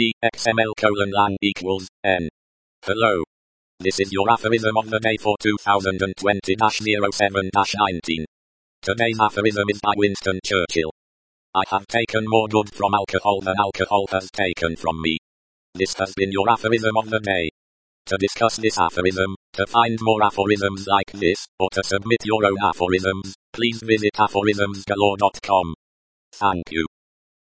D XML colon lang equals N. Hello. This is your aphorism of the day for 2020-07-19. Today's aphorism is by Winston Churchill. I have taken more good from alcohol than alcohol has taken from me. This has been your aphorism of the day. To discuss this aphorism, to find more aphorisms like this, or to submit your own aphorisms, please visit aphorismsgalore.com. Thank you.